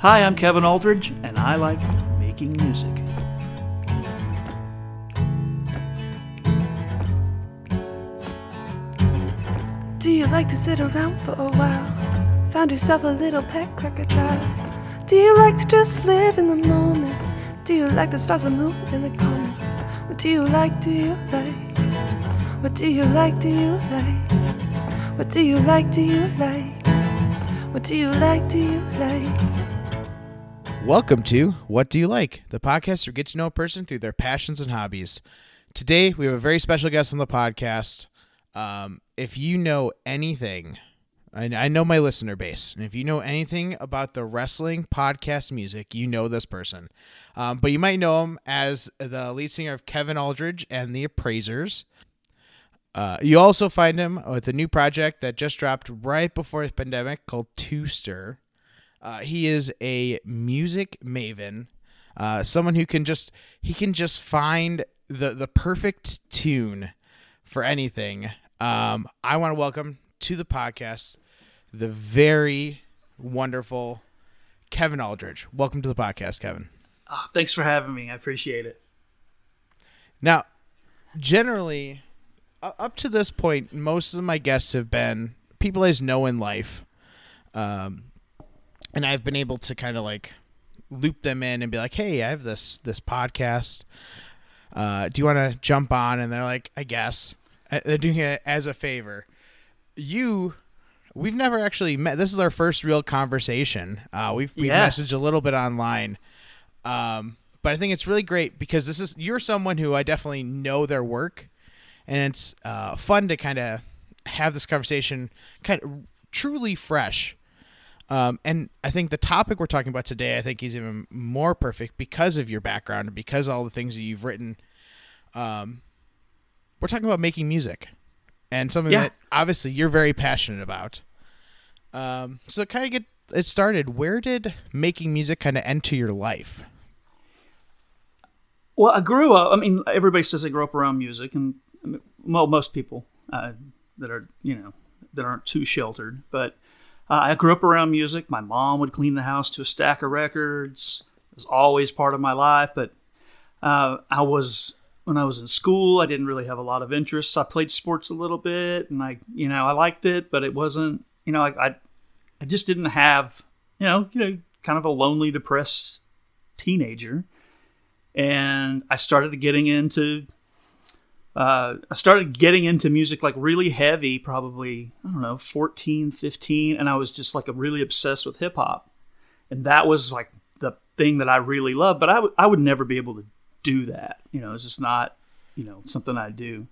Hi, I'm Kevin Aldridge, and I like making music. Do you like to sit around for a while? Found yourself a little pet crocodile? Do you like to just live in the moment? Do you like the stars and moon and the comets? What do you like? Do you like? What do you like? Do you like? What do you like? Do you like? What do you like? Do you like? Welcome to What Do You Like, the podcast where we get to know a person through their passions and hobbies. Today, we have a very special guest on the podcast. Um, if you know anything, I, I know my listener base, and if you know anything about the wrestling podcast music, you know this person. Um, but you might know him as the lead singer of Kevin Aldridge and the Appraisers. Uh, you also find him with a new project that just dropped right before the pandemic called Two Stir. Uh, he is a music maven, uh, someone who can just he can just find the the perfect tune for anything. Um, I want to welcome to the podcast the very wonderful Kevin Aldridge. Welcome to the podcast, Kevin. Ah, thanks for having me. I appreciate it. Now, generally, up to this point, most of my guests have been people I just know in life, um, and I've been able to kind of like loop them in and be like, "Hey, I have this this podcast. Uh, do you want to jump on?" And they're like, "I guess." They're doing it as a favor. You. We've never actually met. This is our first real conversation. Uh, we've we've Yeah. messaged a little bit online, um, but I think it's really great because this is you're someone who I definitely know their work, and it's uh, fun to kind of have this conversation kind of truly fresh. Um, and I think the topic we're talking about today, I think is even more perfect because of your background and because all the things that you've written. Um, we're talking about making music, and something Yeah. that obviously you're very passionate about. Um, so kind of get it started. Where did making music kind of enter your life? Well, I grew up. I mean, everybody says they grew up around music, and well, most people uh, that are you know that aren't too sheltered. But uh, I grew up around music. My mom would clean the house to a stack of records. It was always part of my life. But uh, I was when I was in school, I didn't really have a lot of interests. I played sports a little bit, and I you know I liked it, but it wasn't you know I I, I just didn't have you know you know kind of a lonely, depressed teenager and I started getting into uh, I started getting into music like really heavy probably I don't know 14 15 and I was just like really obsessed with hip hop and that was like the thing that I really loved but I would I would never be able to do that you know it's just not you know something I do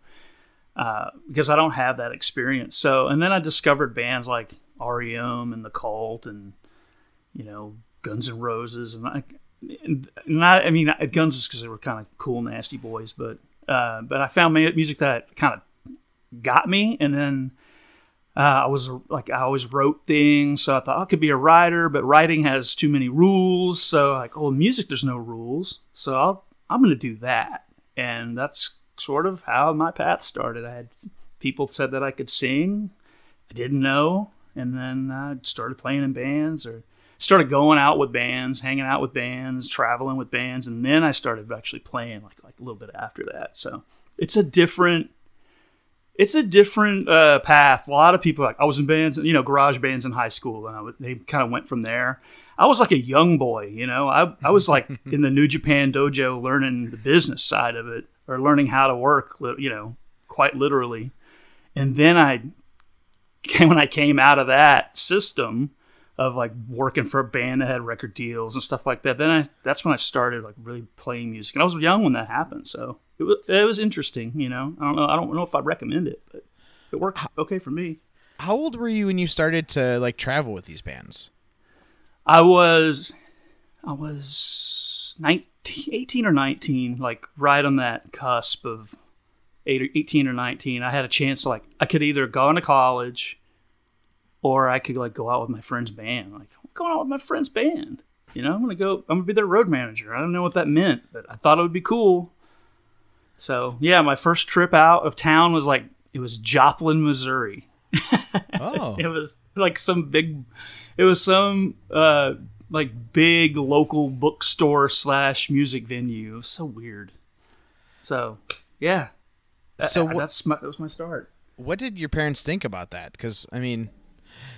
uh, because I don't have that experience. So and then I discovered bands like REM and the Cult and you know Guns N' Roses and I and not I mean guns is because they were kind of cool nasty boys but uh, but I found music that kind of got me and then uh, I was like I always wrote things so I thought I could be a writer but writing has too many rules so like oh music there's no rules so I'll, I'm gonna do that. And that's sort of how my path started. I had people said that I could sing I didn't know and then I started playing in bands or started going out with bands, hanging out with bands, traveling with bands, and then I started actually playing like like a little bit after that. So it's a different it's a different uh, path. A lot of people like I was in bands, you know, garage bands in high school, and I they kind of went from there. I was like a young boy, you know. I I was like in the New Japan dojo learning the business side of it or learning how to work, you know, quite literally. And then I when I came out of that system of like working for a band that had record deals and stuff like that, then I that's when I started like really playing music. And I was young when that happened, so it was it was interesting. You know, I don't know I don't know if I'd recommend it, but it worked okay for me. How old were you when you started to like travel with these bands? I was I was 19, 18 or 19, like right on that cusp of eight or 18 or 19. I had a chance to like I could either go into college or I could like go out with my friend's band. Like I'm going out with my friend's band. You know, I'm gonna go. I'm gonna be their road manager. I don't know what that meant, but I thought it would be cool. So yeah, my first trip out of town was like it was Joplin, Missouri. Oh, It was like some big. It was some uh like big local bookstore slash music venue. It was so weird. So yeah, So Uh, wha- that's my, that was my start. What did your parents think about that? Because I mean,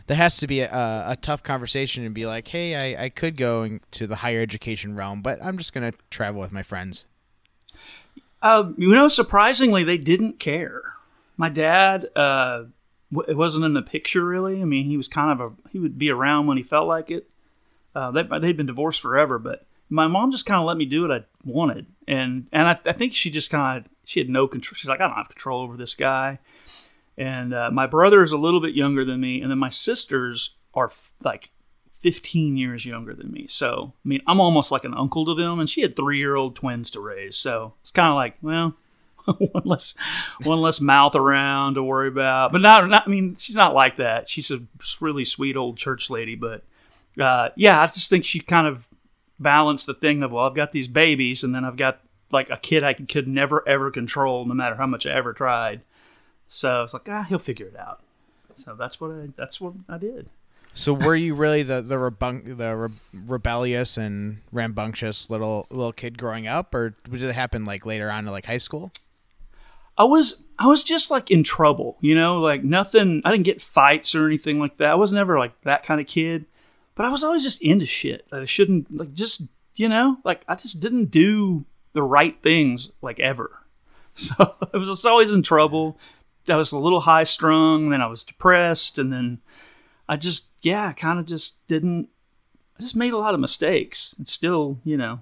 there has to be a, a tough conversation and be like, "Hey, I, I could go into the higher education realm, but I'm just gonna travel with my friends." Uh, you know, surprisingly, they didn't care. My dad, uh, it wasn't in the picture really. I mean, he was kind of a he would be around when he felt like it. Uh, they they'd been divorced forever, but my mom just kind of let me do what I wanted, and and I, I think she just kind of she had no control. She's like, I don't have control over this guy. And uh, my brother is a little bit younger than me, and then my sisters are f- like 15 years younger than me. So, I mean, I'm almost like an uncle to them, and she had three year old twins to raise. So it's kind of like, well, one less, one less mouth around to worry about. But not, not, I mean, she's not like that. She's a really sweet old church lady. But uh, yeah, I just think she kind of balanced the thing of, well, I've got these babies, and then I've got like a kid I could, could never ever control, no matter how much I ever tried. So it's like, ah, he'll figure it out. So that's what I, that's what I did. So were you really the the rebun- the re- rebellious and rambunctious little little kid growing up, or did it happen like later on to like high school? I was I was just like in trouble, you know, like nothing. I didn't get fights or anything like that. I was never like that kind of kid, but I was always just into shit that I shouldn't like. Just you know, like I just didn't do the right things like ever. So I was just always in trouble. I was a little high strung, then I was depressed, and then I just yeah, kind of just didn't. I just made a lot of mistakes, and still, you know,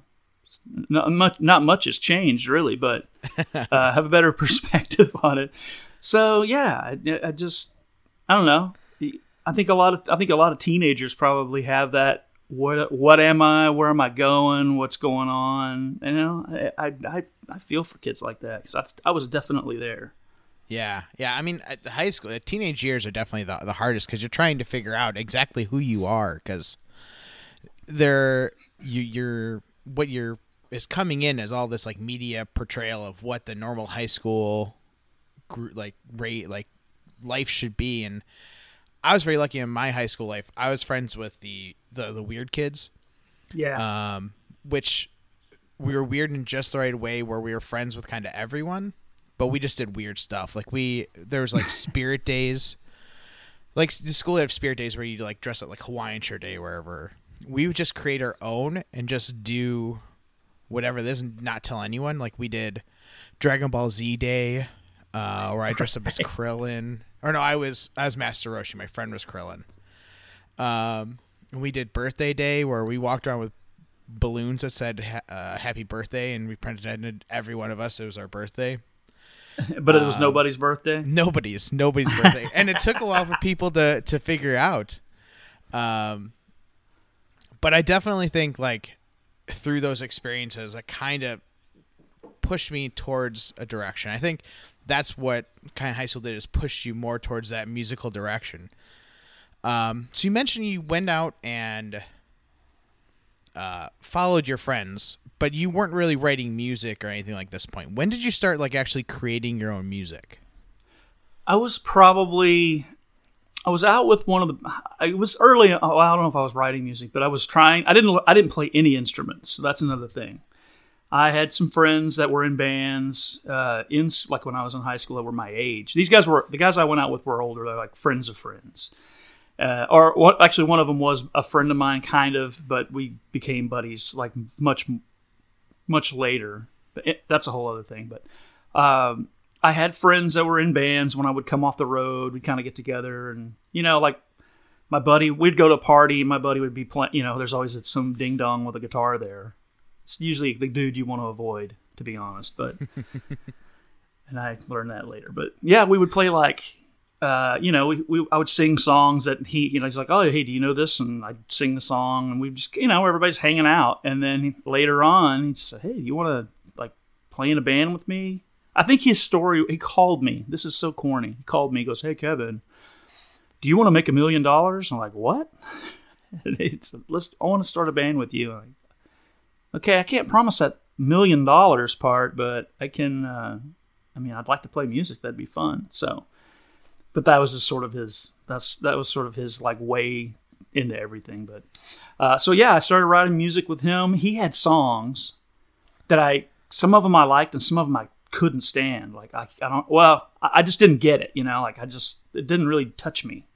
not much not much has changed really, but uh, have a better perspective on it. So yeah, I, I just I don't know. I think a lot of I think a lot of teenagers probably have that. What what am I? Where am I going? What's going on? You know, I I, I feel for kids like that because I, I was definitely there. Yeah, yeah. I mean, at high school, the teenage years are definitely the, the hardest because you're trying to figure out exactly who you are because they're you you're what you're is coming in as all this like media portrayal of what the normal high school gr- like rate like life should be and I was very lucky in my high school life. I was friends with the the, the weird kids Yeah, um, which we were weird in just the right way where we were friends with kind of everyone, but we just did weird stuff. Like we there was like spirit days, like the school have spirit days where you like dress up like Hawaiian shirt day or wherever. We would just create our own and just do whatever this and not tell anyone. Like we did Dragon Ball Z Day, uh, where I dressed up as Krillin. Or no, I was I was Master Roshi. My friend was Krillin. Um, and we did birthday day where we walked around with balloons that said uh, "Happy Birthday" and we pretended every one of us it was our birthday. but it was nobody's birthday. Nobody's nobody's birthday, and it took a while for people to to figure out. Um, but I definitely think like through those experiences, it kind of pushed me towards a direction. I think that's what kind of high school did is push you more towards that musical direction. Um, so you mentioned you went out and uh, followed your friends, but you weren't really writing music or anything like this point. When did you start like actually creating your own music? I was probably I was out with one of the it was early oh, I don't know if I was writing music but I was trying I didn't I didn't play any instruments so that's another thing I had some friends that were in bands uh, in like when I was in high school that were my age these guys were the guys I went out with were older they're like friends of friends uh, or what actually one of them was a friend of mine kind of but we became buddies like much much later it, that's a whole other thing but um, I had friends that were in bands when I would come off the road. We'd kind of get together and, you know, like my buddy, we'd go to a party. My buddy would be playing, you know, there's always some ding dong with a guitar there. It's usually the dude you want to avoid, to be honest. But, and I learned that later. But yeah, we would play like, uh, you know, we, we, I would sing songs that he, you know, he's like, oh, hey, do you know this? And I'd sing the song and we just, you know, everybody's hanging out. And then later on, he said, hey, you want to like play in a band with me? I think his story, he called me. This is so corny. He called me. He goes, Hey, Kevin, do you want to make a million dollars? I'm like, What? It's, let's, I want to start a band with you. Like, okay, I can't promise that million dollars part, but I can, uh, I mean, I'd like to play music. That'd be fun. So, but that was just sort of his, that's, that was sort of his like way into everything. But uh, so yeah, I started writing music with him. He had songs that I some of them I liked and some of them I couldn't stand. Like I, I don't well, I just didn't get it. You know, like I just it didn't really touch me.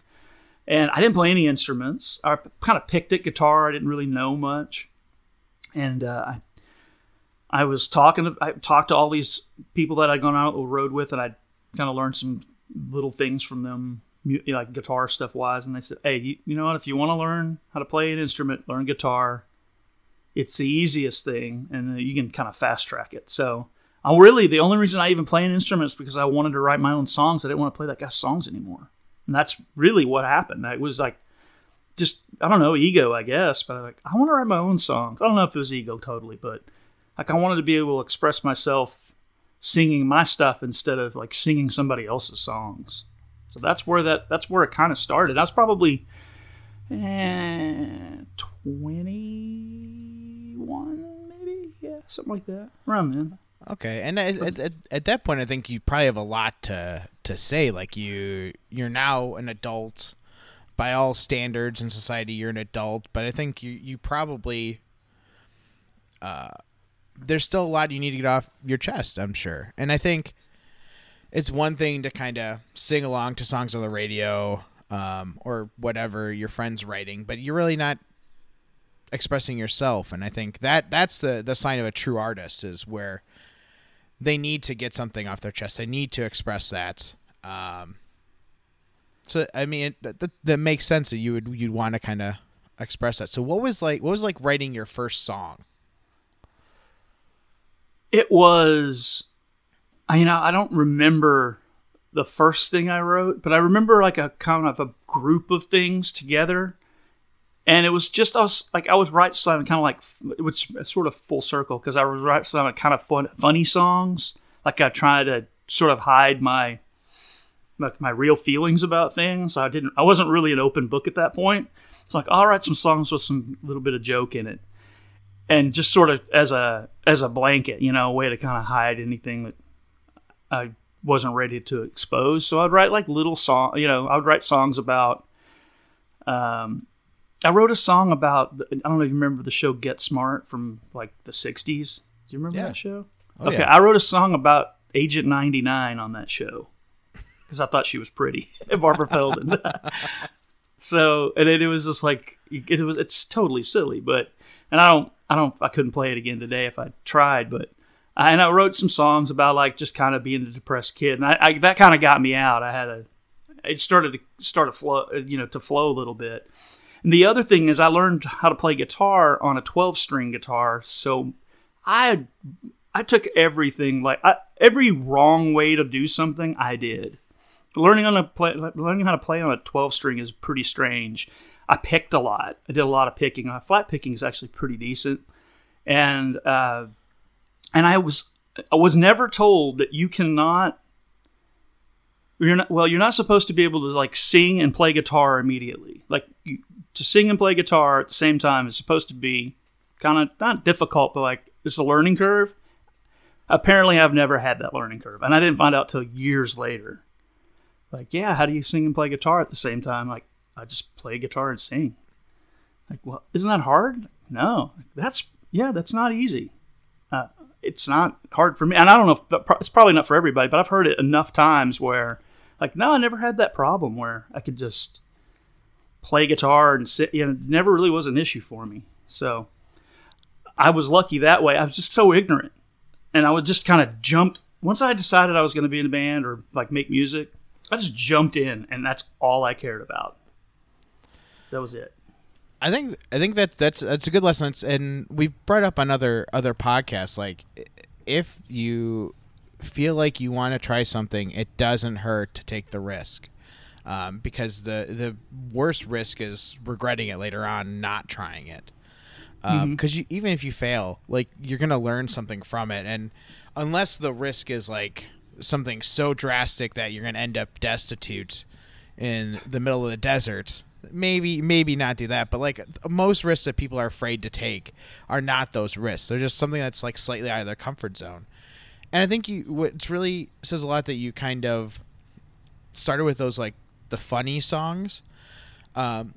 And I didn't play any instruments. I kind of picked it guitar. I didn't really know much. And uh, I I was talking to I talked to all these people that I'd gone out on the road with, and I kind of learned some little things from them, like guitar stuff wise. And they said, "Hey, you, you know what? If you want to learn how to play an instrument, learn guitar. It's the easiest thing, and uh, you can kind of fast track it." So, I really the only reason I even play an instrument is because I wanted to write my own songs. I didn't want to play that guy's songs anymore, and that's really what happened. It was like just I don't know ego, I guess, but like I want to write my own songs. I don't know if it was ego totally, but like I wanted to be able to express myself singing my stuff instead of like singing somebody else's songs. So that's where that that's where it kind of started. I was probably eh, twenty one, maybe yeah, something like that, around then. Okay, and at, at, at, at that point, I think you probably have a lot to to say. Like you, you're now an adult by all standards in society. You're an adult, but I think you you probably uh, there's still a lot you need to get off your chest. I'm sure, and I think it's one thing to kind of sing along to songs on the radio um, or whatever your friends writing, but you're really not expressing yourself. And I think that that's the the sign of a true artist is where they need to get something off their chest. They need to express that. Um, so I mean, that, that, that makes sense that you would you'd want to kind of express that. So what was like what was like writing your first song? It was, I you know I don't remember the first thing I wrote, but I remember like a kind of a group of things together, and it was just us like I was writing something kind of like was sort of full circle because I was writing some kind of fun, funny songs, like I tried to sort of hide my like my real feelings about things. I didn't I wasn't really an open book at that point. It's like I'll write some songs with some little bit of joke in it, and just sort of as a as a blanket, you know, a way to kind of hide anything that I wasn't ready to expose. So I'd write like little song, you know, I would write songs about. Um, I wrote a song about I don't know if you remember the show Get Smart from like the '60s. Do you remember Yeah. that show? Oh, okay, yeah. I wrote a song about Agent 99 on that show because I thought she was pretty, Barbara Feldon. so and it, it was just like it was it's totally silly, but and I don't I don't I couldn't play it again today if I tried, but I, and I wrote some songs about like just kind of being a depressed kid, and I, I that kind of got me out. I had a it started to start to flow, you know, to flow a little bit. And the other thing is I learned how to play guitar on a 12 string guitar, so I I took everything like I, every wrong way to do something I did. Learning on a play, learning how to play on a 12 string is pretty strange. I picked a lot. I did a lot of picking. My flat picking is actually pretty decent, and uh, and I was I was never told that you cannot. You're not well. You're not supposed to be able to like sing and play guitar immediately. Like you, to sing and play guitar at the same time is supposed to be kind of not difficult, but like it's a learning curve. Apparently, I've never had that learning curve, and I didn't find out till years later. Like, yeah, how do you sing and play guitar at the same time? Like, I just play guitar and sing. Like, well, isn't that hard? No, that's yeah, that's not easy. Uh, it's not hard for me, and I don't know. If, it's probably not for everybody, but I've heard it enough times where, like, no, I never had that problem where I could just play guitar and sit. You know, it never really was an issue for me. So I was lucky that way. I was just so ignorant, and I would just kind of jumped. Once I decided I was going to be in a band or like make music, I just jumped in, and that's all I cared about. That was it. I think I think that that's that's a good lesson, It's- and we've brought up on other other podcasts. Like, if you feel like you want to try something, it doesn't hurt to take the risk, um, because the the worst risk is regretting it later on, not trying it. Because you even if you fail, like you're gonna learn something from it, and unless the risk is like something so drastic that you're gonna end up destitute in the middle of the desert maybe maybe not do that but like most risks that people are afraid to take are not those risks they're just something that's like slightly out of their comfort zone and i think you what's really says a lot that you kind of started with those like the funny songs um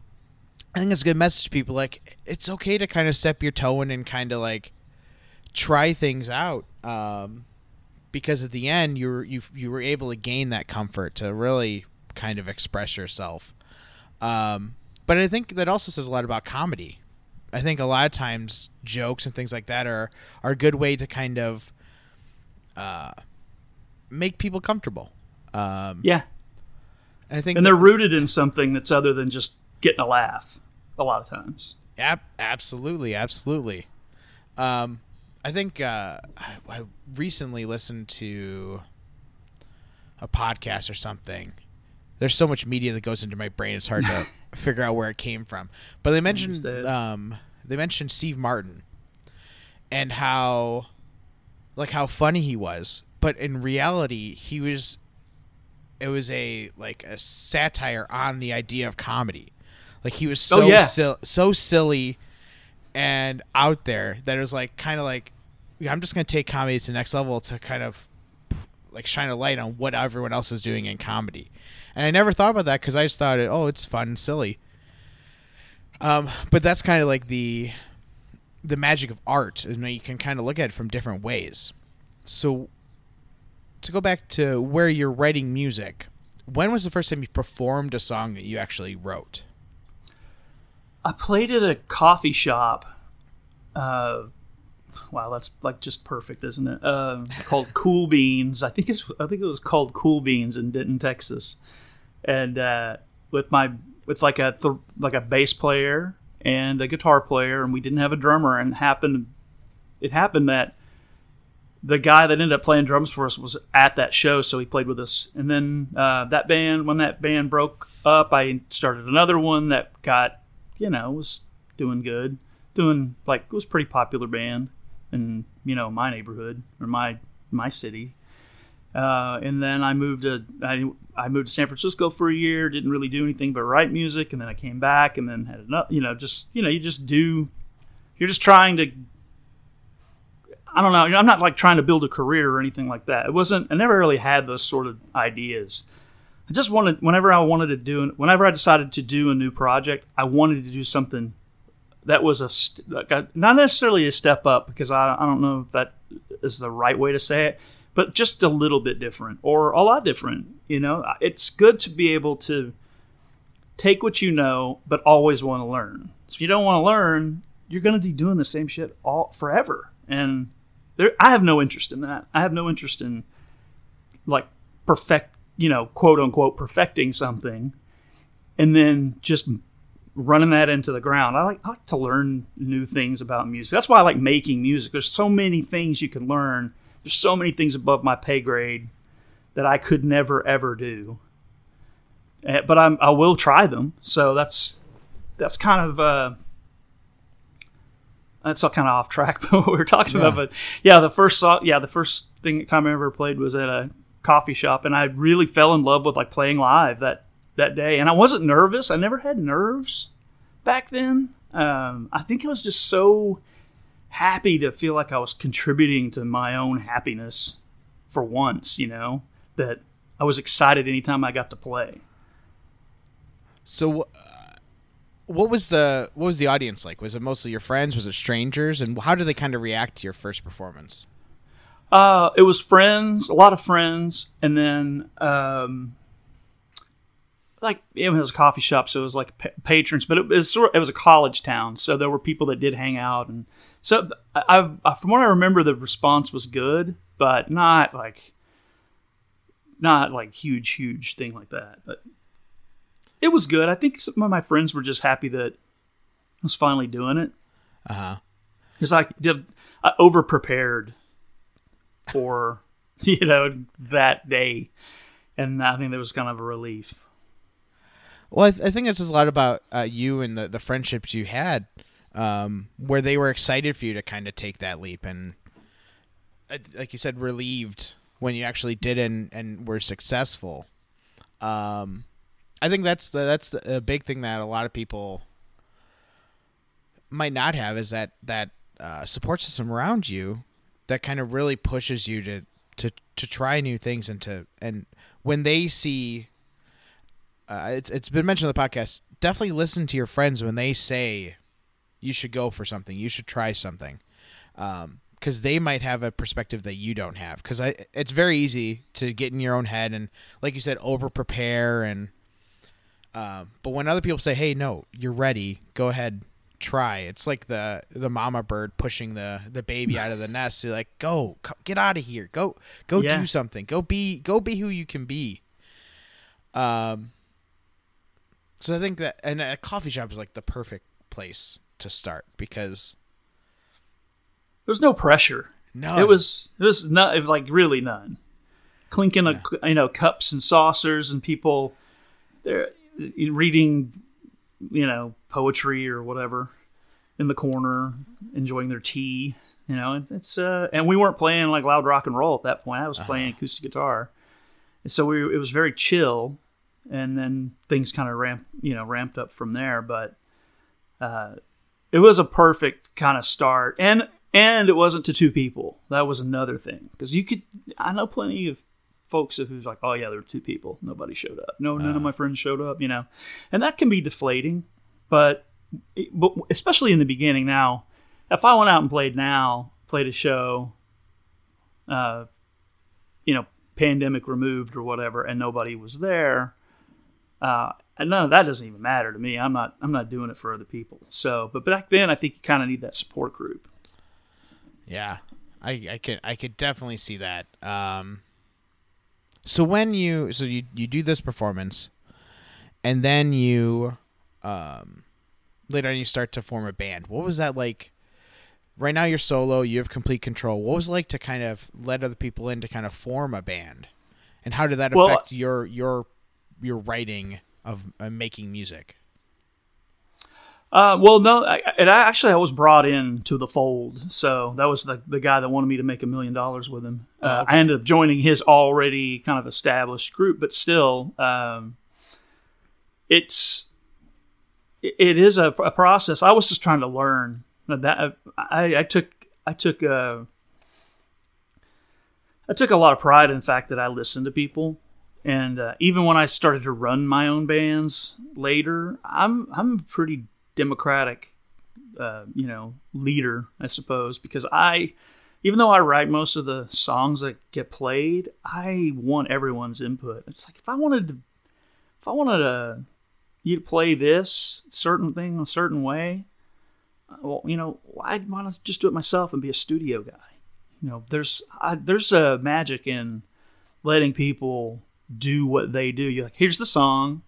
I think it's a good message to people. Like, it's okay to kind of step your toe in and kind of like try things out. Um, because at the end, you were you you were able to gain that comfort to really kind of express yourself. Um, but I think that also says a lot about comedy. I think a lot of times jokes and things like that are are a good way to kind of uh, make people comfortable. Um, Yeah, and I think and they're rooted in something that's other than just getting a laugh. A lot of times. Ab- absolutely, absolutely. Um, I think uh, I, I recently listened to a podcast or something. There's so much media that goes into my brain; it's hard to figure out where it came from. But they mentioned um, they mentioned Steve Martin and how like how funny he was, but in reality, he was it was a like a satire on the idea of comedy. Like he was so Oh, yeah. sil- so silly and out there that it was like kind of like yeah, I'm just gonna take comedy to the next level to kind of like shine a light on what everyone else is doing in comedy. And I never thought about that because I just thought, oh, it's fun and silly. Um, but that's kind of like the the magic of art. You know, you can kind of look at it from different ways. So to go back to where you're writing music, when was the first time you performed a song that you actually wrote? I played at a coffee shop. Uh, wow, that's like just perfect, isn't it? Uh, called Cool Beans. I think it's I think it was called Cool Beans in Denton, Texas, and uh, with my with like a th- like a bass player and a guitar player, and we didn't have a drummer. And happened it happened that the guy that ended up playing drums for us was at that show, so he played with us. And then uh, that band, when that band broke up, I started another one that got you know, was doing good, doing like it was pretty popular band in you know my neighborhood or my my city. Uh, and then I moved to I, I moved to San Francisco for a year. Didn't really do anything but write music, and then I came back, and then had another. You know, just you know, you just do. You're just trying to. I don't know. I'm not like trying to build a career or anything like that. It wasn't. I never really had those sort of ideas. I just wanted whenever I wanted to do whenever I decided to do a new project, I wanted to do something that was a like a, not necessarily a step up because I, I don't know if that is the right way to say it, but just a little bit different or a lot different. You know, it's good to be able to take what you know, but always want to learn. If you don't want to learn, you're going to be doing the same shit all forever, and there, I have no interest in that. I have no interest in like perfect you know, quote unquote, perfecting something, and then just running that into the ground. I like I like to learn new things about music. That's why I like making music. There's so many things you can learn. There's so many things above my pay grade that I could never ever do. Eh, But I'm I will try them. So that's that's kind of uh, that's all kind of off track. But what we were talking Yeah. about, but yeah, the first song, yeah, the first thing time I ever played was at a coffee shop, and I really fell in love with like playing live that that day. And I wasn't nervous. I never had nerves back then. Um, I think I was just so happy to feel like I was contributing to my own happiness for once. You know that I was excited anytime I got to play. So, uh, what was the what was the audience like? Was it mostly your friends? Was it strangers? And how did they kind of react to your first performance? Uh, it was friends, a lot of friends, and then um, like it was a coffee shop, so it was like pa- patrons, but it was sort. of, It was a college town, so there were people that did hang out, and so I, I from what I remember, the response was good, but not like not like huge, huge thing like that. But it was good. I think some of my friends were just happy that I was finally doing it Uh huh. because I did I over prepared for you know that day, and I think that was kind of a relief. Well, I, th- I think this is a lot about uh, you and the, the friendships you had, um, where they were excited for you to kind of take that leap and, uh, like you said, relieved when you actually did and, and were successful. Um, I think that's the that's the, a big thing that a lot of people might not have is that that uh, support system around you that kind of really pushes you to to to try new things and to and when they see uh, it's it's been mentioned on the podcast definitely listen to your friends when they say you should go for something, you should try something, because they might have a perspective that you don't have. Because I, it's very easy to get in your own head and, like you said, over prepare and. Uh, but when other people say, "Hey, no, you're ready. Go ahead, try." It's like the the mama bird pushing the the baby out of the nest. You're like, "Go, co- get out of here. Go, go Yeah. do something. Go be, go be who you can be." Um. So I think that, and a coffee shop is like the perfect place to start because There's no pressure. no, It was it was not like really none. Clinking a you know cups and saucers and people they're reading you know poetry or whatever in the corner enjoying their tea. You know it's uh and we weren't playing like loud rock and roll at that point. I was playing acoustic guitar, and so we it was very chill. And then things kind of ramp you know ramped up from there, but uh, it was a perfect kind of start. And and it wasn't to two people. That was another thing. Because you could i know plenty of folks who's like oh yeah there were two people. Nobody showed up. No none of my friends showed up you know? And that can be deflating. But, but especially in the beginning now if i went out and played now played a show uh you know pandemic removed or whatever and nobody was there uh, of that doesn't even matter to me. I'm not I'm not doing it for other people. So, but back then, I think you kind of need that support group. Yeah, I I could I could definitely see that. Um, so when you so you you do this performance, and then you, um, later on you start to form a band. What was that like? Right now you're solo. You have complete control. What was it like to kind of let other people in to kind of form a band, and how did that Well, affect your your your writing of uh, making music? Uh, well, no, I, and I actually I was brought in to the fold, so that was the the guy that wanted me to make a million dollars with him. Uh, I ended up joining his already kind of established group, but still, um, it's it it is a, a process. I was just trying to learn that I, I took I took a, I took a lot of pride in the fact that I listened to people, and uh, even when I started to run my own bands later, I'm I'm a pretty democratic, uh, you know, leader, I suppose, because I, even though I write most of the songs that get played, I want everyone's input. It's like if I wanted to, if I wanted to, you to play this certain thing a certain way, uh, well, you know, why why not just do it myself and be a studio guy? You know, there's I, there's a magic in letting people do what they do. You're like, here's the song.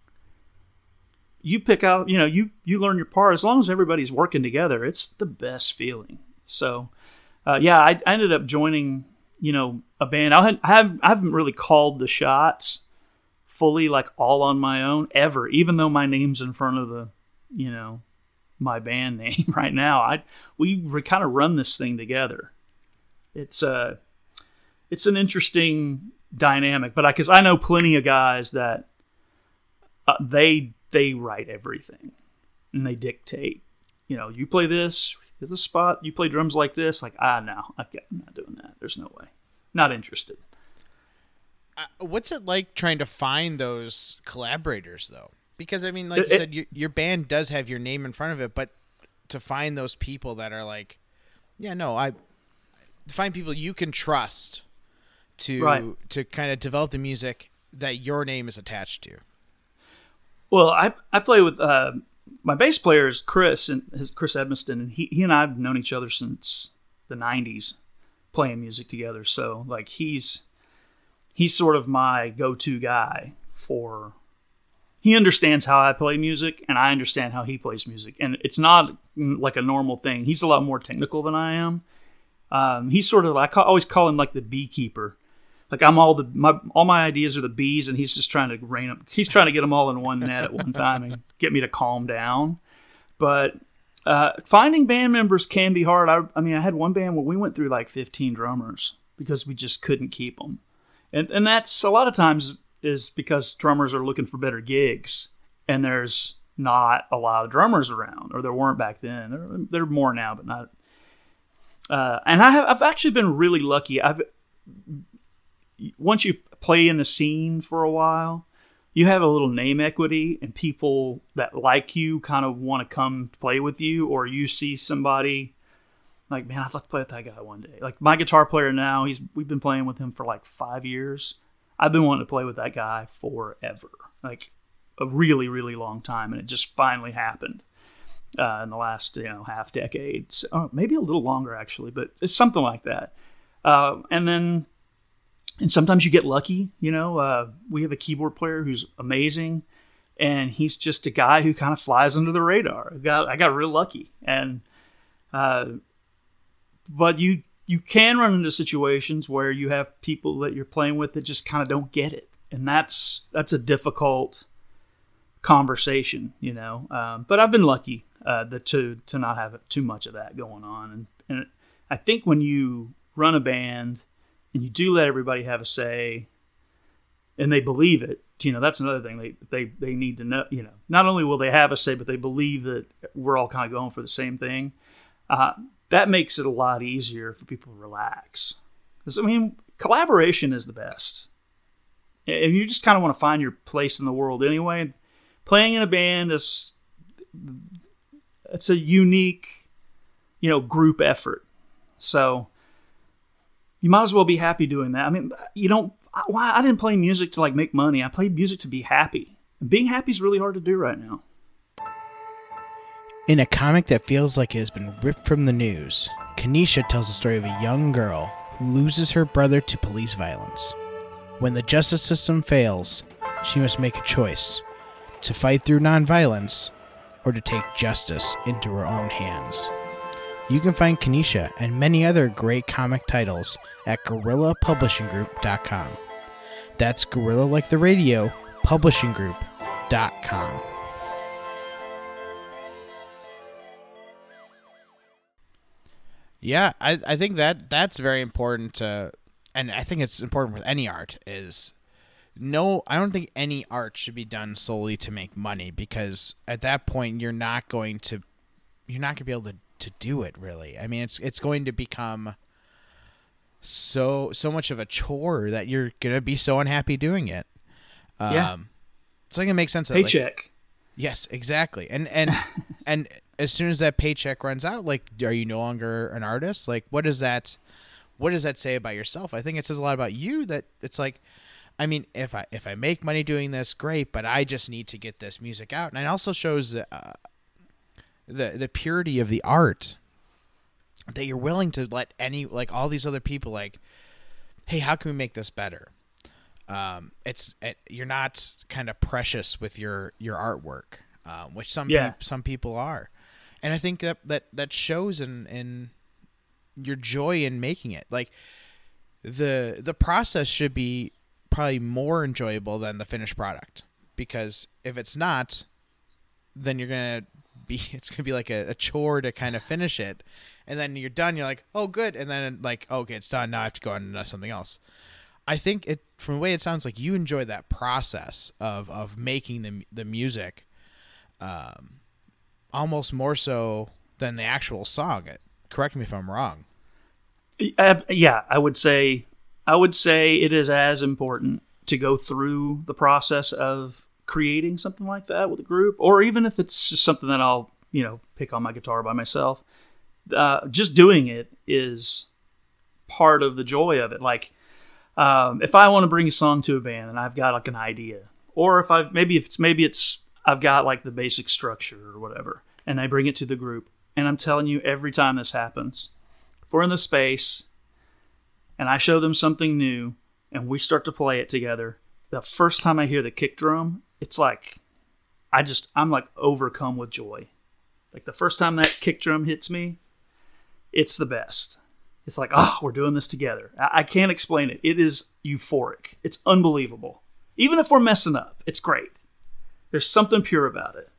You pick out, you know, you you learn your part. As long as everybody's working together, it's the best feeling. So, uh, yeah, I, I ended up joining, you know, a band. I, had, I have I haven't really called the shots fully, like all on my own ever. Even though my name's in front of the, you know, my band name right now. I we kind of run this thing together. It's uh it's an interesting dynamic, but I because I know plenty of guys that uh, they they write everything and they dictate. You know, you play this, the spot. You play drums like this. Like ah, no, okay, I'm not doing that. There's no way. Not interested. Uh, what's it like trying to find those collaborators though because i mean like It- you said your, your band does have your name in front of it but to find those people that are like yeah no i to find people you can trust to Right. to kind of develop the music that your name is attached to Well, I I play with uh, my bass player is Chris and his Chris Edmiston, and he he and I have known each other since the '90s, playing music together. So like he's he's sort of my go-to guy for. He understands how I play music, and I understand how he plays music, and it's not like a normal thing. He's a lot more technical than I am. Um, he's sort of I ca- always call him like the beekeeper like I'm all the my all my ideas are the bees, and he's just trying to rein them. He's trying to get them all in one net at one time and get me to calm down. But uh, finding band members can be hard. I, I mean, I had one band where we went through like 15 drummers because we just couldn't keep them, and and that's a lot of times is because drummers are looking for better gigs, and there's not a lot of drummers around, or there weren't back then. There, there are more now, but not. Uh, and I have, I've actually been really lucky. I've once you play in the scene for a while, you have a little name equity and people that like you kind of want to come play with you or you see somebody like man i'd like to play with that guy one day. Like my guitar player now he's we've been playing with him for like five years. I've been wanting to play with that guy forever like a really really long time and it just finally happened uh, in the last you know half decade. So, oh, maybe a little longer actually but it's something like that. Uh, and then and sometimes you get lucky. You know, uh, we have a keyboard player who's amazing, and he's just a guy who kind of flies under the radar. I got I got real lucky, and uh, but you you can run into situations where you have people that you're playing with that just kind of don't get it, and that's that's a difficult conversation, you know. Um, but I've been lucky uh, that to to not have too much of that going on, and and I think when you run a band and you do let everybody have a say and they believe it you know that's another thing. They they they need to know you know not only will they have a say but they believe that we're all kind of going for the same thing. Uh, that makes it a lot easier for people to relax. Because i mean collaboration is the best. And you just kind of want to find your place in the world anyway. Playing in a band is it's a unique you know group effort. So you might as well be happy doing that. I mean, you don't. Why I didn't play music to like make money. I played music to be happy. And being happy is really hard to do right now. In a comic that feels like it has been ripped from the news, Kanisha tells the story of a young girl who loses her brother to police violence. When the justice system fails, she must make a choice to fight through nonviolence or to take justice into her own hands. You can find Kanisha and many other great comic titles at GorillaPublishingGroup.com. That's Gorilla like the radio, publishinggroup.com. Yeah, I, I think that that's very important to, and I think it's important with any art is no I don't think any art should be done solely to make money because at that point you're not going to you're not going to be able to to do it really. I mean, it's it's going to become so so much of a chore that you're gonna be so unhappy doing it. Um, yeah. So I it makes sense. Paycheck. Like, yes, exactly. And and and as soon as that paycheck runs out, like, are you no longer an artist? Like, what does that what does that say about yourself? I think it says a lot about you. That it's like, I mean, if I if I make money doing this, great. But I just need to get this music out, and it also shows. Uh, the the purity of the art that you're willing to let any like all these other people like hey how can we make this better? Um it's it, you're not kind of precious with your your artwork um, which some yeah. some people are. And i think that that that shows in in your joy in making it. Like the the process should be probably more enjoyable than the finished product because if it's not then you're gonna be it's gonna be like a, a chore to kind of finish it, and then you're done. You're like, oh, good, and then like, okay, it's done. Now I have to go on something else. I think it from the way it sounds like you enjoy that process of of making the the music, um, almost more so than the actual song. It, correct me if I'm wrong. Yeah, I would say I would say it is as important to go through the process of creating something like that with a group, or even if it's just something that I'll, you know, pick on my guitar by myself, uh, just doing it is part of the joy of it. Like, um, if I want to bring a song to a band and I've got like an idea, or if I've maybe if it's maybe it's I've got like the basic structure or whatever, and I bring it to the group, and I'm telling you, every time this happens, if we're in the space and I show them something new and we start to play it together, the first time I hear the kick drum, it's like I just I'm like overcome with joy. Like the first time that kick drum hits me, it's the best. It's like, oh, we're doing this together. I, I can't explain it. It is euphoric. It's unbelievable. Even if we're messing up, it's great. There's something pure about it.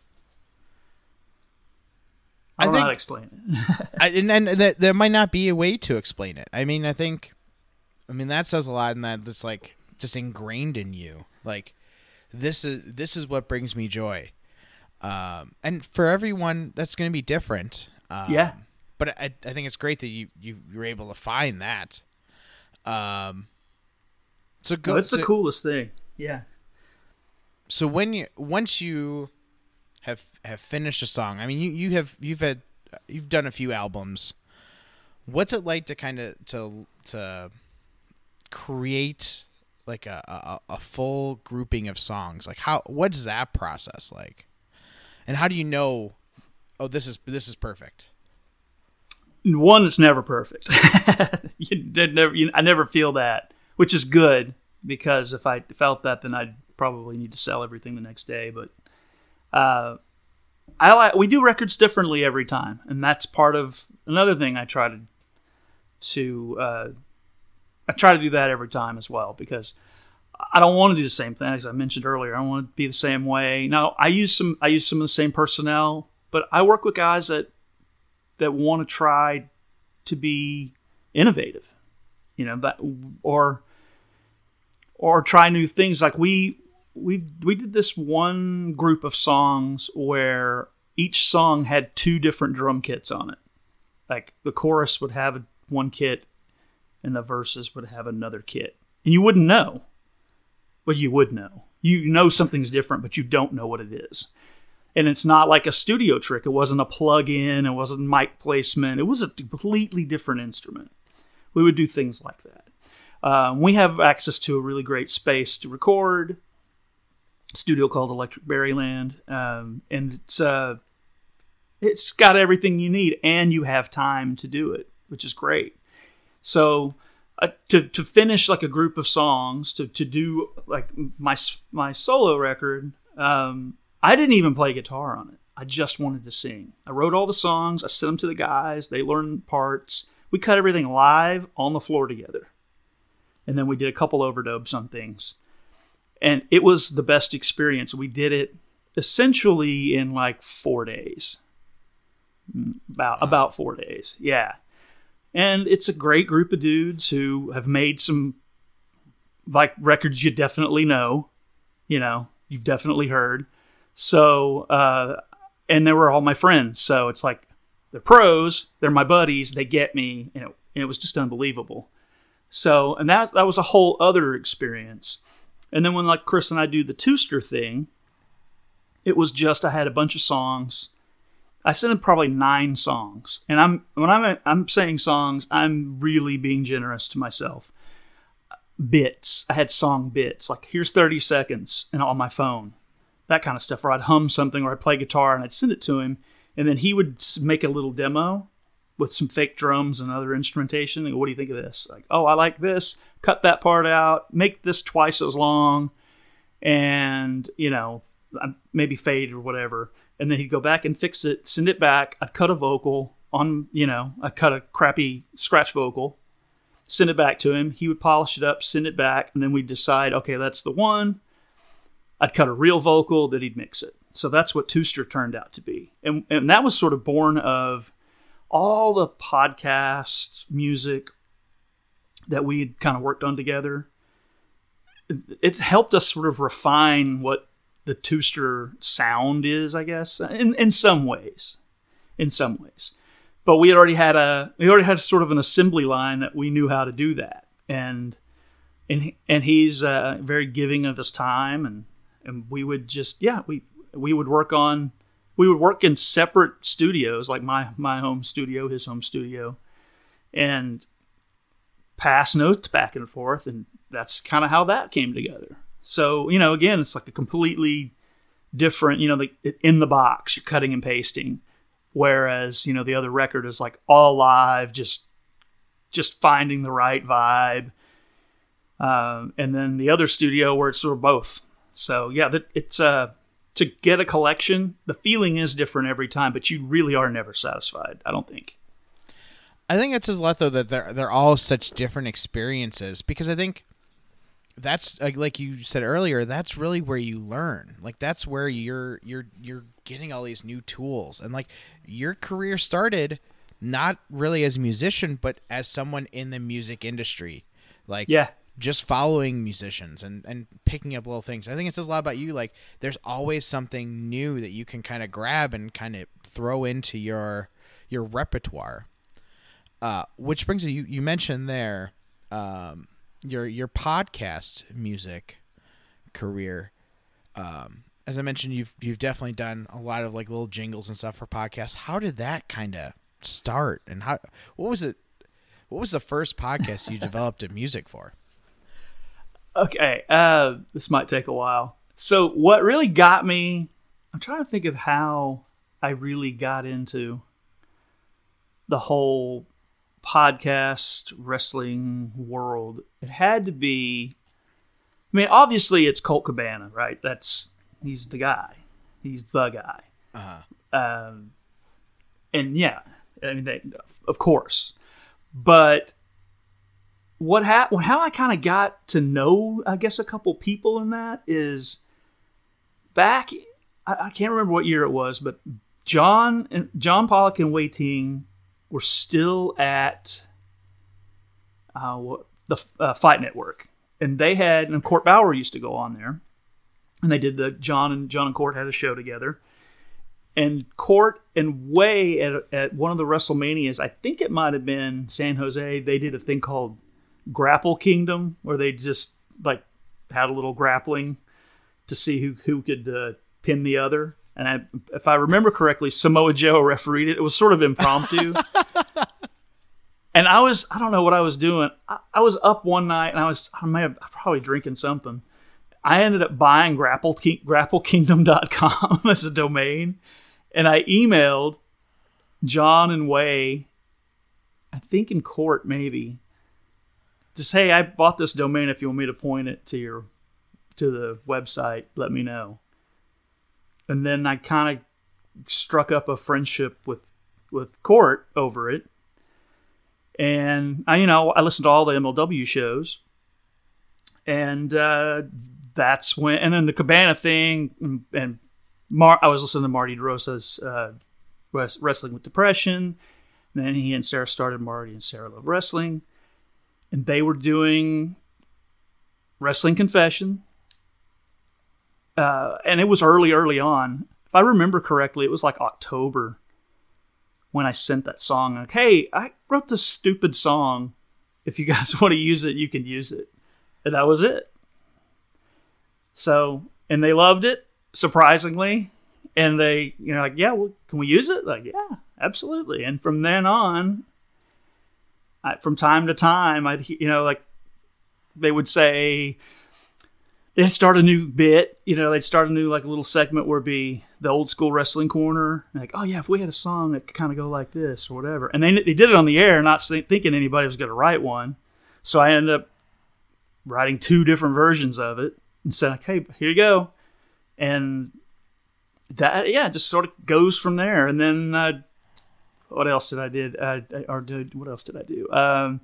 I, I think, explain it. I, and then there, there might not be a way to explain it. I mean, I think, I mean, that says a lot in that it's like just ingrained in you. Like, this is this is what brings me joy. Um, and for everyone, that's going to be different. Um, yeah. But I, I think it's great that you you were able to find that. Um. So go. No, it's the coolest thing. Yeah. so when you once you have have finished a song, I mean, you you have you've had you've done a few albums. What's it like to kind of to to create like a, a a full grouping of songs? Like how what is that process like? And how do you know? Oh, this is this is perfect. One, it's never perfect. you never. You, I never feel that, which is good because if I felt that, then I'd probably need to sell everything the next day. But uh, I like we do records differently every time, and that's part of another thing I try to to uh, I try to do that every time as well because I don't want to do the same thing as I mentioned earlier. I don't want to be the same way. Now I use some I use some of the same personnel, but I work with guys that that want to try to be innovative, you know that or or try new things. Like we we we did this one group of songs where each song had two different drum kits on it. Like the chorus would have one kit, and the verses would have another kit, and you wouldn't know, but you would know. You know something's different, but you don't know what it is. And it's not like a studio trick. It wasn't a plug-in. It wasn't mic placement. It was a completely different instrument. We would do things like that. Uh, we have access to a really great space to record studio called Electric Berryland, um, and it's uh, it's got everything you need, and you have time to do it, which is great. So uh, to to finish like a group of songs, to to do like my my solo record, um, I didn't even play guitar on it. I just wanted to sing. I wrote all the songs. I sent them to the guys. They learned parts. We cut everything live on the floor together, and then we did a couple overdubs on things and it was the best experience. We did it essentially in like four days, mm, about about four days. Yeah, and it's a great group of dudes who have made some like records you definitely know, you know, you've definitely heard. So, uh, and they were all my friends. So it's like they're pros, they're my buddies, they get me, and it, and it was just unbelievable. So, and that that was a whole other experience. And then when like Chris and I do the Twoster thing, it was just I had a bunch of songs. I sent him probably nine songs, and I'm when I'm I'm saying songs, I'm really being generous to myself. Bits, I had song bits like here's 30 seconds, and on my phone, that kind of stuff. Or I'd hum something, or I'd play guitar, and I'd send it to him, and then he would make a little demo with some fake drums and other instrumentation. And what do you think of this? Like, oh, I like this cut that part out, make this twice as long, and you know maybe fade or whatever. And then he'd go back and fix it, send it back. I'd cut a vocal on, you know, I cut a crappy scratch vocal, send it back to him. He would polish it up, send it back, and then we'd decide, okay, that's the one. I'd cut a real vocal, then he'd mix it. So that's what Twoster turned out to be. And, and that was sort of born of all the podcast music that we had kind of worked on together. It helped us sort of refine what the Twoster sound is, I guess, in in some ways, in some ways. But we had already had a we already had sort of an assembly line that we knew how to do that, and and and he's uh, very giving of his time, and and we would just yeah we we would work on we would work in separate studios like my my home studio, his home studio, and pass notes back and forth, and that's kind of how that came together. So you know, again, it's like a completely different. You know, the, in the box, you're cutting and pasting, whereas you know the other record is like all live, just just finding the right vibe. Um, and then the other studio where it's sort of both. So yeah, that it's uh to get a collection, the feeling is different every time, but you really are never satisfied. I don't think. I think it says a lot though that they're they're all such different experiences because I think that's like you said earlier that's really where you learn. Like that's where you're you're you're getting all these new tools. And like your career started not really as a musician but as someone in the music industry. Like yeah. just following musicians and and picking up little things. I think it says a lot about you. Like there's always something new that you can kind of grab and kind of throw into your your repertoire. Uh, which brings you, you mentioned there um, your your podcast music career. um, as I mentioned, you've you've definitely done a lot of like little jingles and stuff for podcasts. How did that kind of start, and how what was it? What was the first podcast you developed a music for? Okay, uh, this might take a while. So, what really got me? I'm trying to think of how I really got into the whole podcast wrestling world. It had to be. I mean, obviously, it's Colt Cabana, right? That's he's the guy. He's the guy. Uh-huh. Um, and yeah, I mean, they, of course. But what ha- how I kind of got to know, I guess, a couple people in that is back. I, I can't remember what year it was, but John and John Pollock and Wai Ting were still at uh, the uh, Fight Network, and they had and Court Bauer used to go on there, and they did the John and John and Court had a show together, and Court and Wai at at one of the WrestleManias, I think it might have been San Jose, they did a thing called Grapple Kingdom, where they just like had a little grappling to see who who could uh, pin the other and I, if I remember correctly, Samoa Joe refereed it. It was sort of impromptu. and I was, I don't know what I was doing. I, I was up one night and I was, I may have, probably drinking something. I ended up buying grapple, grapplekingdom.com as a domain. And I emailed John and Wai, I think in court maybe, to hey, I bought this domain if you want me to point it to your, to the website, let me know and then I kind of struck up a friendship with with Court over it. And I, you know, I listened to all the MLW shows, and uh, that's when. And then the Cabana thing, and, and Mar- I was listening to Marty DeRosa's uh, Wrestling with Depression. And then he and Sarah started Marty and Sarah Love Wrestling and they were doing Wrestling Confession. Uh, and it was early, early on. If I remember correctly, it was like October when I sent that song. Like, hey, I wrote this stupid song. If you guys want to use it, you can use it. And that was it. So, and they loved it, surprisingly. And they, you know, like, yeah, well, can we use it? Like, yeah, absolutely. And from then on, I, from time to time, I'd you know like they would say they'd start a new bit, you know, they'd start a new like a little segment where it'd be the old school wrestling corner, like oh yeah, if we had a song that could kind of go like this or whatever, and they they did it on the air, not thinking anybody was going to write one, so I ended up writing two different versions of it and said, okay, here you go, and that yeah, just sort of goes from there, and then. Uh, what else did I did? Uh, or did what else did I do? Um,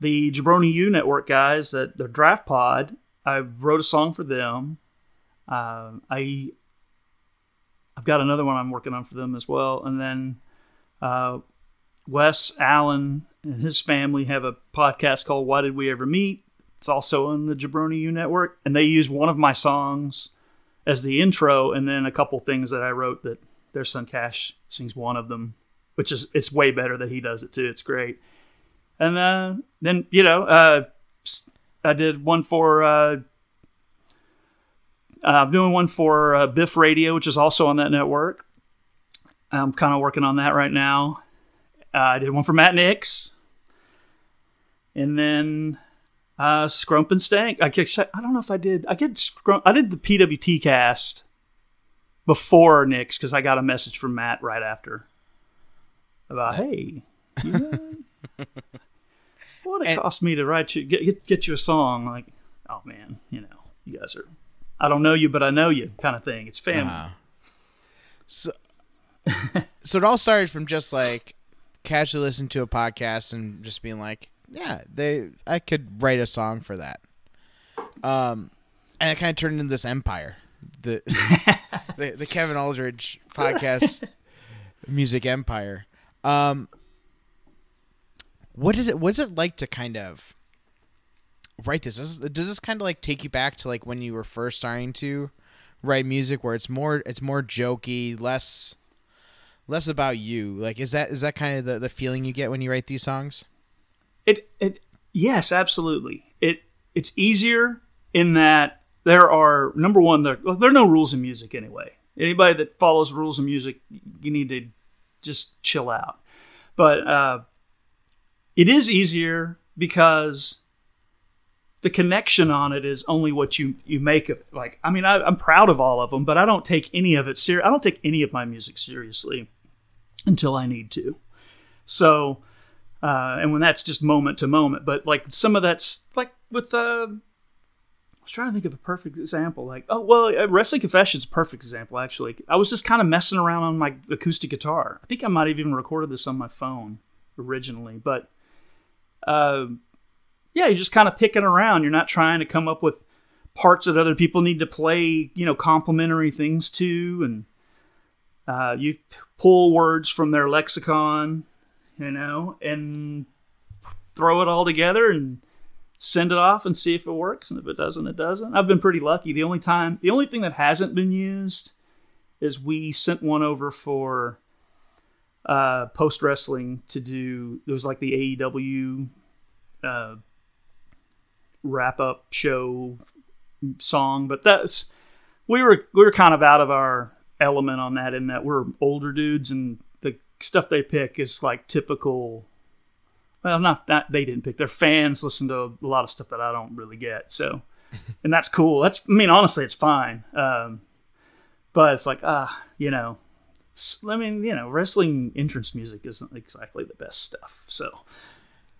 the Jabroni U Network guys at the Draft Pod. I wrote a song for them. Um, I I've got another one I'm working on for them as well, and then uh, Wes Allen and his family have a podcast called "Why Did We Ever Meet." It's also on the Jabroni U Network, and they use one of my songs as the intro, and then a couple things that I wrote that their son Cash sings one of them which is it's way better that he does it too. It's great. And uh, then you know, uh, I did one for. Uh, I'm doing one for uh, Biff Radio, which is also on that network. I'm kind of working on that right now. Uh, I did one for Matt Nix, and then uh, Scrump and Stank. I, I don't know if I did. I did. Scrump, I did the PWT cast before Nix because I got a message from Matt right after about hey, you know, what it and, cost me to write you get, get get you a song like oh man, you know, you guys are I don't know you but I know you kind of thing. It's family. Uh, so so it all started from just like casually listening to a podcast and just being like, yeah, they I could write a song for that. Um and it kind of turned into this empire. The the, the Kevin Aldridge podcast music empire. Um, what is it? What's it like to kind of write this? Does, does this kind of like take you back to like when you were first starting to write music, where it's more it's more jokey, less less about you? Like, is that is that kind of the the feeling you get when you write these songs? It it yes, absolutely. It it's easier in that there are number one there there are no rules in music anyway. Anybody that follows rules in music, you need to just chill out. But uh, it is easier because the connection on it is only what you you make of it. Like, I mean, I, am proud of all of them, but I don't take any of it serious. I don't take any of my music seriously until I need to. So, uh, and when that's just moment to moment, but like some of that's like with uh, I was trying to think of a perfect example. Like, oh well, uh, Wrestling Confessions is a perfect example. Actually, I was just kind of messing around on my acoustic guitar. I think I might have even recorded this on my phone originally, but uh, yeah, you're just kind of picking around. You're not trying to come up with parts that other people need to play, you know, complementary things to, and uh, you pull words from their lexicon, you know, and throw it all together and send it off and see if it works. And if it doesn't, it doesn't. I've been pretty lucky. The only time, the only thing that hasn't been used is we sent one over for uh, post wrestling to do. It was like the AEW uh, wrap up show song, but that's we were we were kind of out of our element on that in that we're older dudes and the stuff they pick is like typical well, not that they didn't pick. Their fans listen to a lot of stuff that I don't really get. So, and that's cool. That's I mean, honestly, it's fine. Um, but it's like ah, uh, you know, I mean, you know, wrestling entrance music isn't exactly the best stuff. So,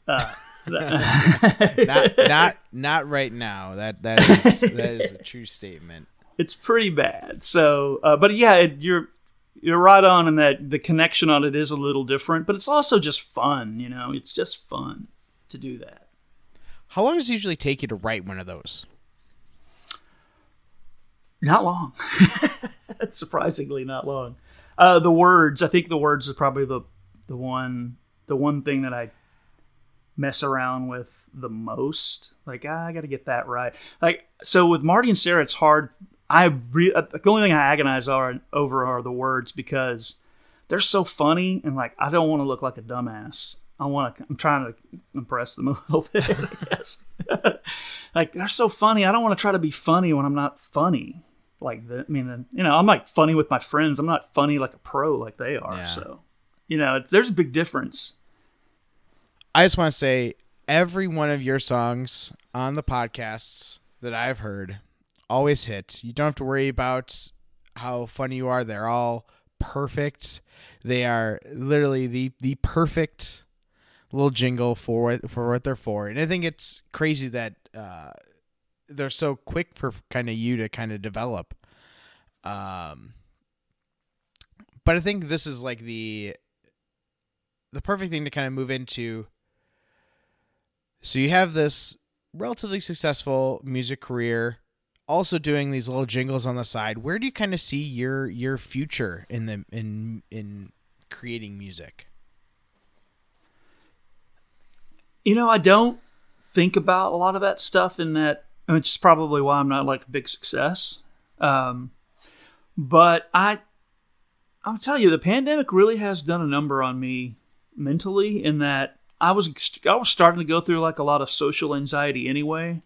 uh, not not not right now. That that is that is a true statement. It's pretty bad. So, uh, but yeah, it, you're you're right on in that the connection on it is a little different, but it's also just fun. You know, it's just fun to do that. How long does it usually take you to write one of those? Not long. Surprisingly, not long. Uh, the words, I think the words is probably the the one the one thing that I mess around with the most. Like ah, I got to get that right. Like so with Marty and Sarah, it's hard I re- uh, the only thing I agonize are, over are the words because they're so funny and like I don't want to look like a dumbass. I want to. I'm trying to impress them a little bit. I guess. like they're so funny. I don't want to try to be funny when I'm not funny. Like the, I mean, the, you know, I'm like funny with my friends. I'm not funny like a pro like they are. Yeah. So, you know, it's there's a big difference. I just want to say every one of your songs on the podcasts that I've heard always hit. You don't have to worry about how funny you are. They're all perfect. They are literally the the perfect little jingle for what, for what they're for. And I think it's crazy that uh, they're so quick for kind of you to kind of develop. Um, but I think this is like the the perfect thing to kind of move into. So you have this relatively successful music career also doing these little jingles on the side. Where do you kind of see your your future in the in in creating music? You know, I don't think about a lot of that stuff in that which is probably why I'm not like a big success. Um, but I I'll tell you the pandemic really has done a number on me mentally in that I was I was starting to go through like a lot of social anxiety anyway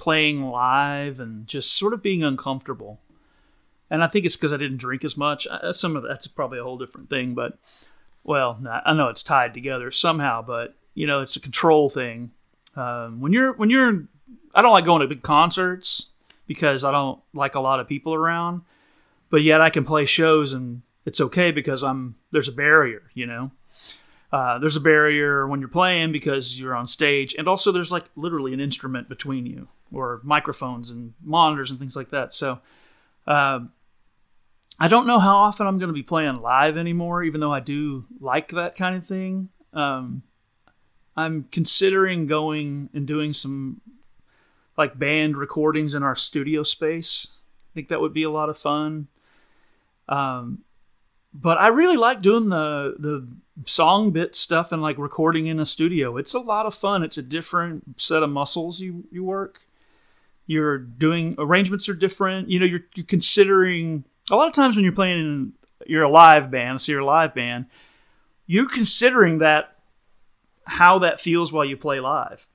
playing live and just sort of being uncomfortable. And I think it's because I didn't drink as much. Some of that's probably a whole different thing, but well, I know it's tied together somehow, but you know, it's a control thing. Um, when you're when you're, I don't like going to big concerts because I don't like a lot of people around, but yet I can play shows and it's okay because I'm there's a barrier, you know. Uh, there's a barrier when you're playing because you're on stage, and also there's like literally an instrument between you or microphones and monitors and things like that. So uh, I don't know how often I'm going to be playing live anymore, even though I do like that kind of thing. Um, I'm considering going and doing some like band recordings in our studio space. I think that would be a lot of fun. Um, but I really like doing the the song bit stuff and like recording in a studio. It's a lot of fun. It's a different set of muscles you you work you're doing arrangements are different. You know, you're, you're considering a lot of times when you're playing in you're a live band, so you're a live band, you're considering that how that feels while you play live.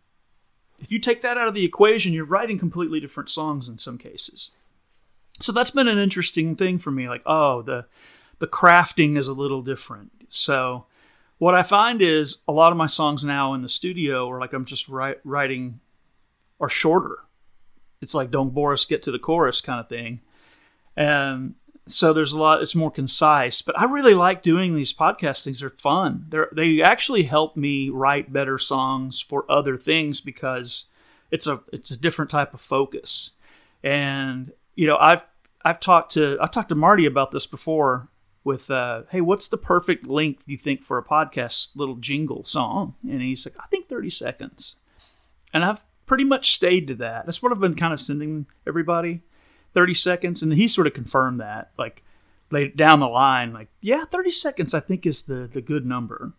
If you take that out of the equation, you're writing completely different songs in some cases. So that's been an interesting thing for me. Like, oh, the the crafting is a little different. So what I find is a lot of my songs now in the studio are like I'm just writing are shorter. It's like don't bore us, get to the chorus kind of thing. And so there's a lot it's more concise but i really like doing these podcast things. They're fun. They're, they actually help me write better songs for other things because it's a it's a different type of focus. And you know i've i've talked to i've talked to marty about this before with uh, hey what's the perfect length you think for a podcast little jingle song? And he's like i think 30 seconds. And i've pretty much stayed to that. That's what i've been kind of sending everybody 30 seconds and he sort of confirmed that like later down the line like yeah 30 seconds i think is the the good number.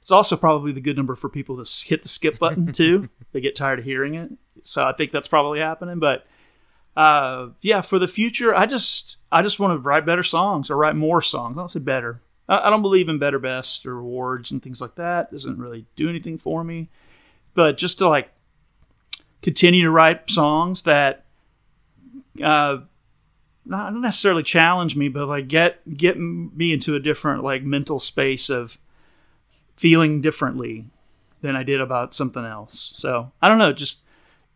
It's also probably the good number for people to hit the skip button too. They get tired of hearing it. So i think that's probably happening but uh yeah for the future i just i just want to write better songs or write more songs. I don't say better. I, I don't believe in better best or awards and things like that. It doesn't really do anything for me. But just to like continue to write songs that uh, not necessarily challenge me, but like get get me into a different like mental space of feeling differently than I did about something else. So I don't know, just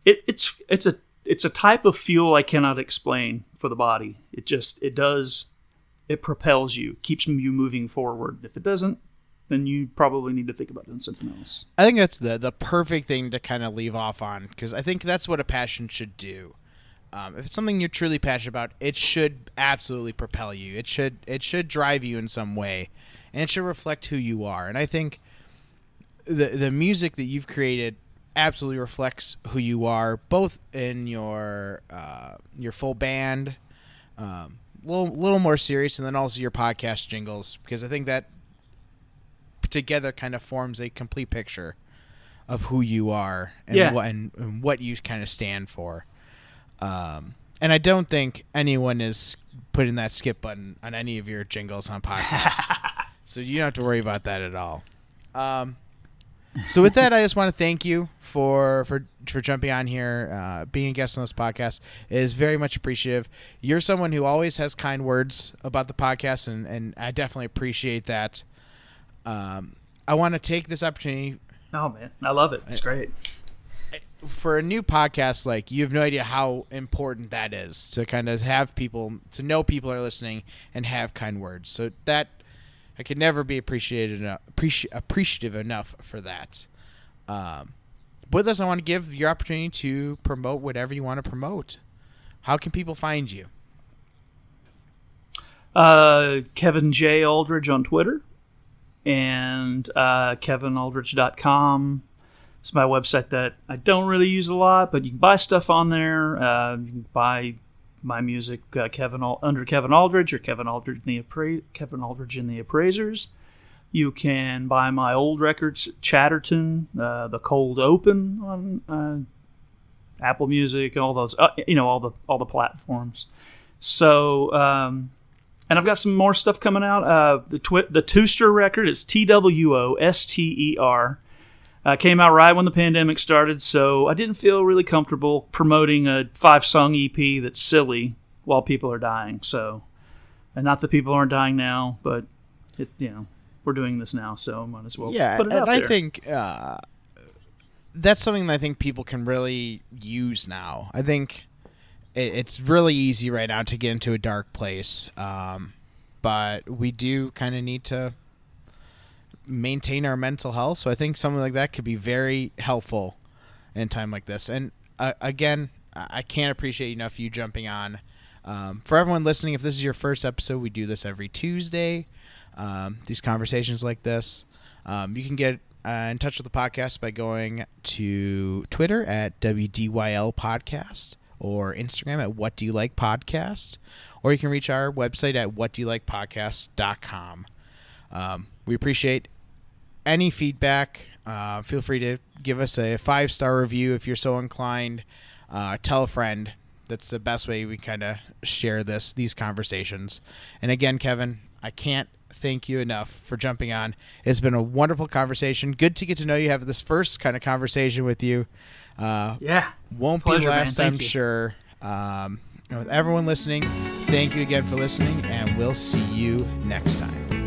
it, it's it's a it's a type of fuel I cannot explain for the body. It just it does it propels you, keeps you moving forward. If it doesn't, then you probably need to think about doing something else. I think that's the the perfect thing to kind of leave off on because I think that's what a passion should do. Um, if it's something you're truly passionate about, it should absolutely propel you. It should it should drive you in some way, and it should reflect who you are. And I think the the music that you've created absolutely reflects who you are, both in your uh, your full band, um, little little more serious, and then also your podcast jingles, because I think that together kind of forms a complete picture of who you are and Yeah. what and, and what you kind of stand for. Um, and I don't think anyone is putting that skip button on any of your jingles on podcasts. so you don't have to worry about that at all. Um, so with that, I just want to thank you for for for jumping on here, uh, being a guest on this podcast It is very much appreciative. You're someone who always has kind words about the podcast, and and I definitely appreciate that. Um, I want to take this opportunity Oh man, I love it. It's great. For a new podcast like you have no idea how important that is to kind of have people to know people are listening and have kind words so that i could never be appreciated enough, appreci- appreciative enough for that um, with this i want to give your opportunity to promote whatever you want to promote how can people find you Uh, Kevin J. Aldridge on Twitter and uh, kevinaldridge.com. It's my website that I don't really use a lot, but you can buy stuff on there. Uh, you can buy my music uh, Kevin Al- under Kevin Aldridge or Kevin Aldridge in the Appra- Kevin Aldridge in the Appraisers. You can buy my old records, Chatterton, uh, the Cold Open on uh, Apple Music, all those, uh, you know, all the all the platforms. So, um, and I've got some more stuff coming out. Uh, the twi- the Twoster record is T W O S T E R. Uh, came out right when the pandemic started, so I didn't feel really comfortable promoting a five song EP that's silly while people are dying. So, and not that people aren't dying now, but it you know we're doing this now, so I might as well yeah put it and i there. think uh, that's something that i think people can really use now i think it, it's really easy right now to get into a dark place um, but we do kind of need to maintain our mental health. So i think something like that could be very helpful in time like this. And uh, again i can't appreciate enough you jumping on. Um, for everyone listening if this is your first episode we do this every tuesday um, these conversations like this. Um, you can get uh, in touch with the podcast by going to Twitter at WDYL Podcast or Instagram at What Do You Like Podcast, or you can reach our website at WhatDoYouLikePodcast.com. Um, we appreciate any feedback. Uh, feel free to give us a five star review if you're so inclined. Uh, tell a friend. That's the best way we kind of share this these conversations. And again, Kevin, I can't thank you enough for jumping on. It's been a wonderful conversation. Good to get to know you. Have this first kind of conversation with you. Uh, Yeah. won't Pleasure, be last, I'm you. sure. Um, with everyone listening, thank you again for listening, and we'll see you next time.